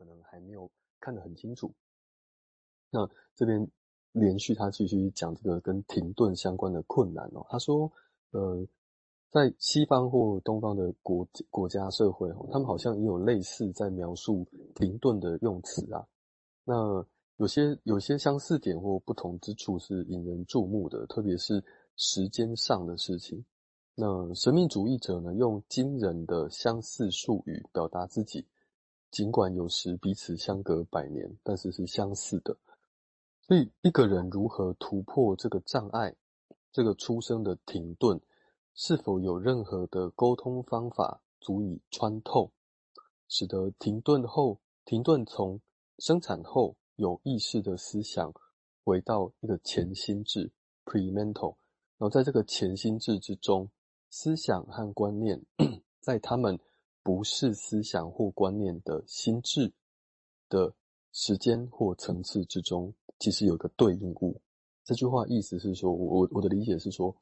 可能还没有看得很清楚。那这边连续他继续讲这个跟停顿相关的困难哦。他说，呃，在西方或东方的国国家社会哦，他们好像也有类似在描述停顿的用词啊。那有些有些相似点或不同之处是引人注目的，特别是时间上的事情。那神秘主义者呢，用惊人的相似术语表达自己，尽管有时彼此相隔百年，但是是相似的。所以，一个人如何突破这个障碍，这个出生的停顿，是否有任何的沟通方法足以穿透，使得停顿后，停顿从生产后有意识的思想回到一个前心智 （pre-mental），然后在这个前心智之中，思想和观念 在他们不是思想或观念的心智的时间或层次之中。其实有个对应物，这句话意思是说，我我的理解是说，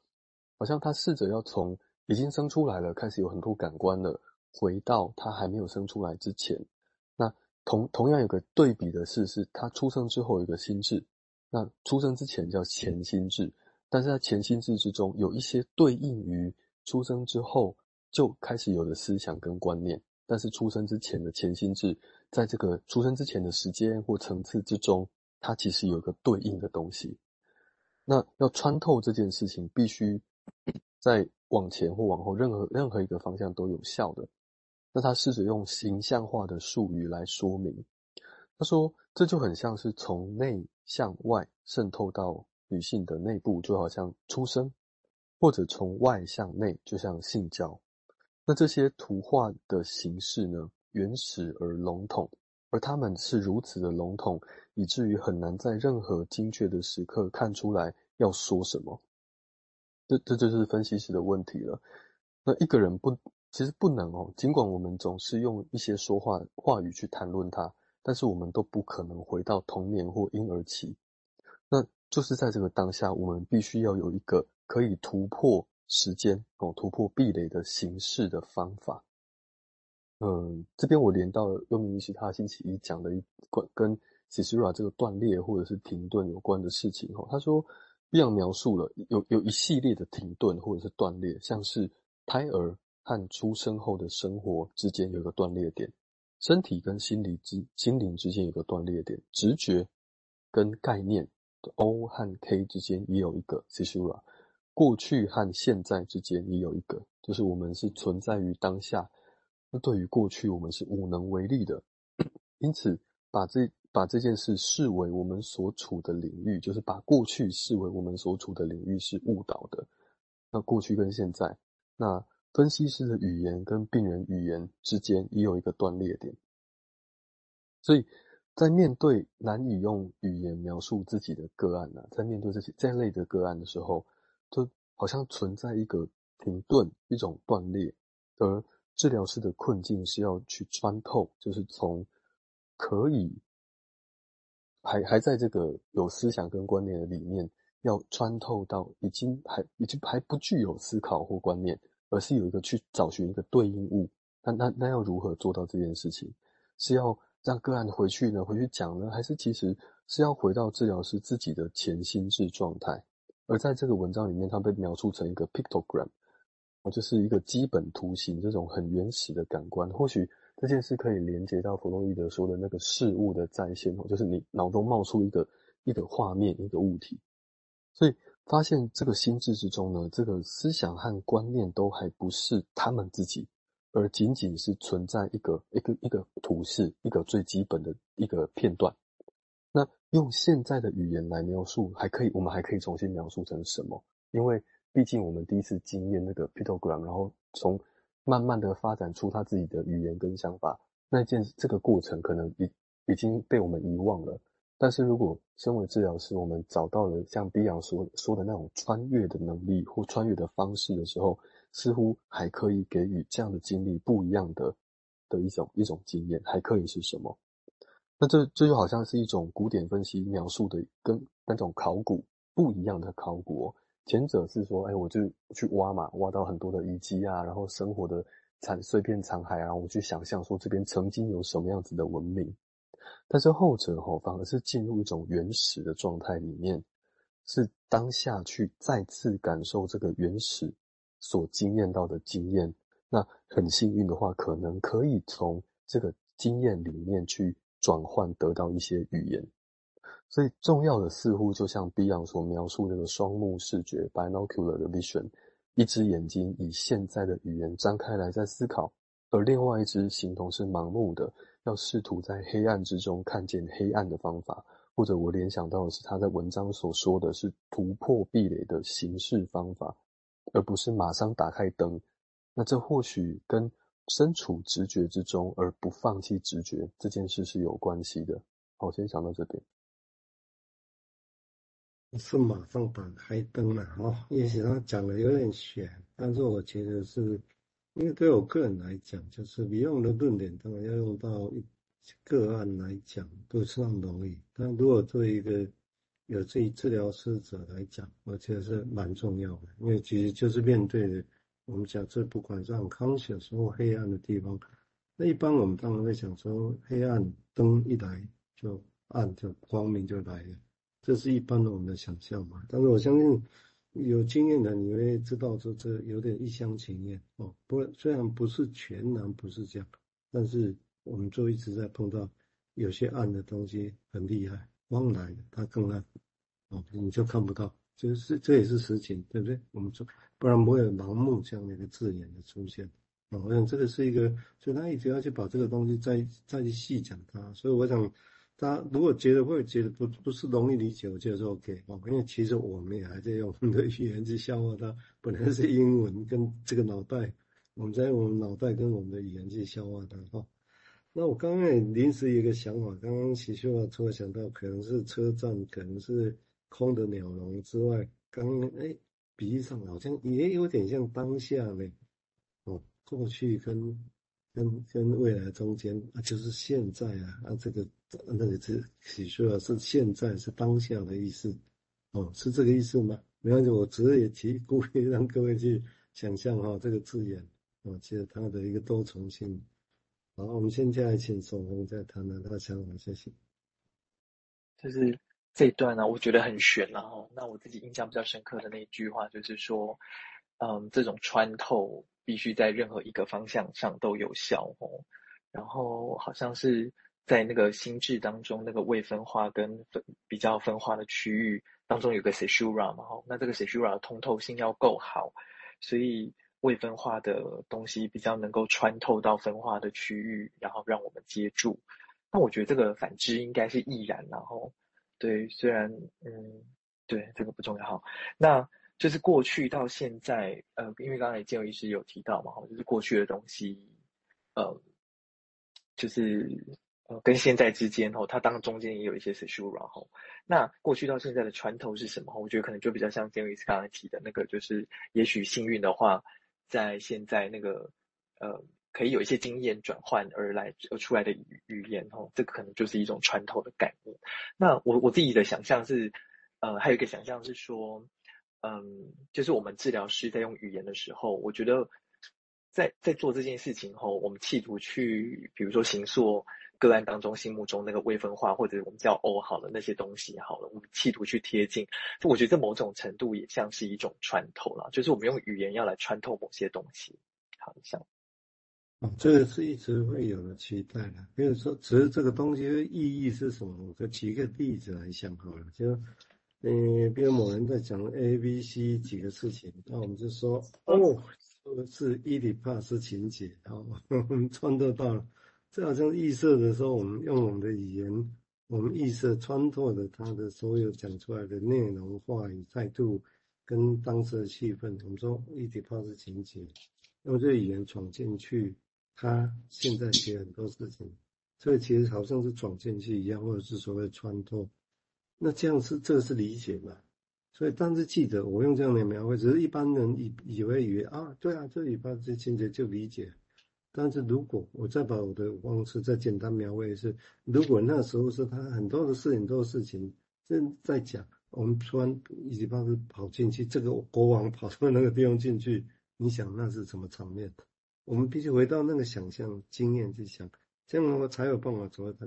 好像他试着要从已经生出来了，开始有很多感官了，回到他还没有生出来之前。那同同样有个对比的是，是他出生之后有个心智，那出生之前叫前心智，但是在前心智之中有一些对应于出生之后就开始有了思想跟观念，但是出生之前的前心智，在这个出生之前的时间或层次之中。它其实有一个对应的东西，那要穿透这件事情，必须在往前或往后任何任何一个方向都有效的。那他试着用形象化的术语来说明，他说这就很像是从内向外渗透到女性的内部，就好像出生，或者从外向内，就像性交。那这些图画的形式呢，原始而笼统。而他们是如此的笼统，以至于很难在任何精确的时刻看出来要说什么。这这就是分析师的问题了。那一个人不，其实不能哦。尽管我们总是用一些说话话语去谈论他，但是我们都不可能回到童年或婴儿期。那就是在这个当下，我们必须要有一个可以突破时间哦，突破壁垒的形式的方法。嗯，这边我连到了优米医师他星期一讲的一关跟 Caesura 这个断裂或者是停顿有关的事情哈。他说，Bion 描述了有有一系列的停顿或者是断裂，像是胎儿和出生后的生活之间有个断裂点，身体跟心理之心灵之间有个断裂点，直觉跟概念的 O 和 K 之间也有一个 Caesura，过去和现在之间也有一个，就是我们是存在于当下。那对于过去，我们是无能为力的，因此把这把这件事视为我们所处的领域，就是把过去视为我们所处的领域是误导的。那过去跟现在，那分析师的语言跟病人语言之间也有一个断裂点，所以在面对难以用语言描述自己的个案呢、在面对这些这类的个案的时候，就好像存在一个停顿，一种断裂，而。治疗师的困境是要去穿透，就是从可以还还在这个有思想跟观念的里面，要穿透到已经还已经还不具有思考或观念，而是有一个去找寻一个对应物。那那那要如何做到这件事情？是要让个案回去呢？回去讲呢？还是其实是要回到治疗师自己的潜心智状态？而在这个文章里面，它被描述成一个 pictogram。就是一个基本图形，这种很原始的感官，或许这件事可以连接到弗洛伊德说的那个事物的再现哦，就是你脑中冒出一个一个画面，一个物体，所以发现这个心智之中呢，这个思想和观念都还不是他们自己，而仅仅是存在一个一个一个图示，一个最基本的一个片段。那用现在的语言来描述，还可以，我们还可以重新描述成什么？因为毕竟我们第一次经验那个 pictogram，然后从慢慢的发展出他自己的语言跟想法，那件这个过程可能已已经被我们遗忘了。但是如果身为治疗师，我们找到了像 Bion 说说的那种穿越的能力或穿越的方式的时候，似乎还可以给予这样的经历不一样的的一种一种经验，还可以是什么？那这这就好像是一种古典分析描述的跟那种考古不一样的考古哦。前者是说，哎，我就去挖嘛，挖到很多的遗迹啊，然后生活的残碎片残骸啊，我去想象说这边曾经有什么样子的文明，但是后者吼反而是进入一种原始的状态里面，是当下去再次感受这个原始所经验到的经验。那很幸运的话，可能可以从这个经验里面去转换，得到一些语言。所以重要的似乎就像 Beyond 所描述那个双目视觉 （binocular 的 vision），一只眼睛以现在的语言张开来在思考，而另外一只形同是盲目的。要试图在黑暗之中看见黑暗的方法，或者我联想到的是他在文章所说的是突破壁垒的形式方法，而不是马上打开灯。那这或许跟身处直觉之中而不放弃直觉这件事是有关系的。好，先想到这边。是马上打开灯了哦，也许他讲的有点玄，但是我觉得是。因为对我个人来讲，就是 Beyond 的论点，当然要用到一个案来讲，不是那么容易。但如果作为一个有这一治疗师者来讲，我觉得是蛮重要的。因为其实就是面对我们讲这不管是 unconscious 或黑暗的地方，那一般我们当然会想说，黑暗灯一来就暗，就光明就来了，这是一般的我们的想象嘛。但是我相信。有经验的你会知道，说这有点一厢情愿哦。不，虽然不是全然不是这样，但是我们就一直在碰到有些暗的东西很厉害，光来的它更暗哦，你就看不到，就是这也是实情，对不对？我们说，不然不会有盲目这样的一个字眼的出现啊。我想这个是一个，所以他一直要去把这个东西再再去细讲它，所以我想。他如果觉得会觉得不不是容易理解，我觉得说 OK 哦，因为其实我们也还在用我们的语言去消化它，本来是英文跟这个脑袋，我们在用我们脑袋跟我们的语言去消化它哈。那我刚刚也临时有一个想法，刚刚喜秀啊，突然想到可能是车站，可能是空的鸟笼之外，刚刚哎，比喻上好像也有点像当下呢，哦，过去跟。跟跟未来中间啊，就是现在啊啊，这个那个是喜说啊，是现在是当下的意思哦，是这个意思吗？没关系，我只是也提故意让各位去想象哈、哦，这个字眼哦，其实它的一个多重性。好，我们现在请守宏再谈谈他的想法，谢谢。就是这一段呢、我觉得很玄然后，那我自己印象比较深刻的那一句话，就是说，嗯，这种穿透。必须在任何一个方向上都有效哦，然后好像是在那个心智当中，那个未分化跟分比较分化的区域当中有个 caesura 嘛，哈，那这个 caesura 通透性要够好，所以未分化的东西比较能够穿透到分化的区域，然后让我们接住。那我觉得这个反之应该是亦然，然后对，虽然嗯，对，这个不重要哈，那。就是过去到现在，呃，因为刚才建伟医师有提到嘛，就是过去的东西，呃，就是呃跟现在之间，哈，它当中间也有一些 caesura，哈，那过去到现在的传统是什么？我觉得可能就比较像建伟医师刚才提的那个，就是也许幸运的话，在现在那个呃可以有一些经验转换而来而出来的语语言，哈，这个可能就是一种穿透的概念。那我我自己的想象是，呃，还有一个想象是说。嗯，就是我们治疗师在用语言的时候，我觉得在在做这件事情后，我们企图去，比如说形塑个案当中心目中那个未分化，或者我们叫 O 好了那些东西好了，我们企图去贴近，我觉得这某种程度也像是一种穿透了，就是我们用语言要来穿透某些东西，好像。哦，这个是一直会有的期待的。比如说，只是这个东西的意义是什么？我就举个例子来想好了，就。嗯，比如某人在讲 A、B、C 几个事情，那我们就说哦，说的是伊底帕斯情节，然后 我们穿透到了，这好像预设的时候，我们用我们的语言，我们预设穿透了他的所有讲出来的内容、话语、态度跟当时的气氛，我们说伊底帕斯情节，用这个语言闯进去，他现在写很多事情，所以其实好像是闯进去一样，或者是所谓穿透。那这样是这个是理解嘛？所以但是记得我用这样的描绘，只是一般人以以为以为啊，对啊，这里把这情节就理解。但是如果我再把我的方式再简单描绘是，如果那时候是他很多的事情，很多事情正在讲，我们突然一直把是跑进去，这个国王跑到那个地方进去，你想那是什么场面？我们必须回到那个想象经验去想，这样的话才有办法做到他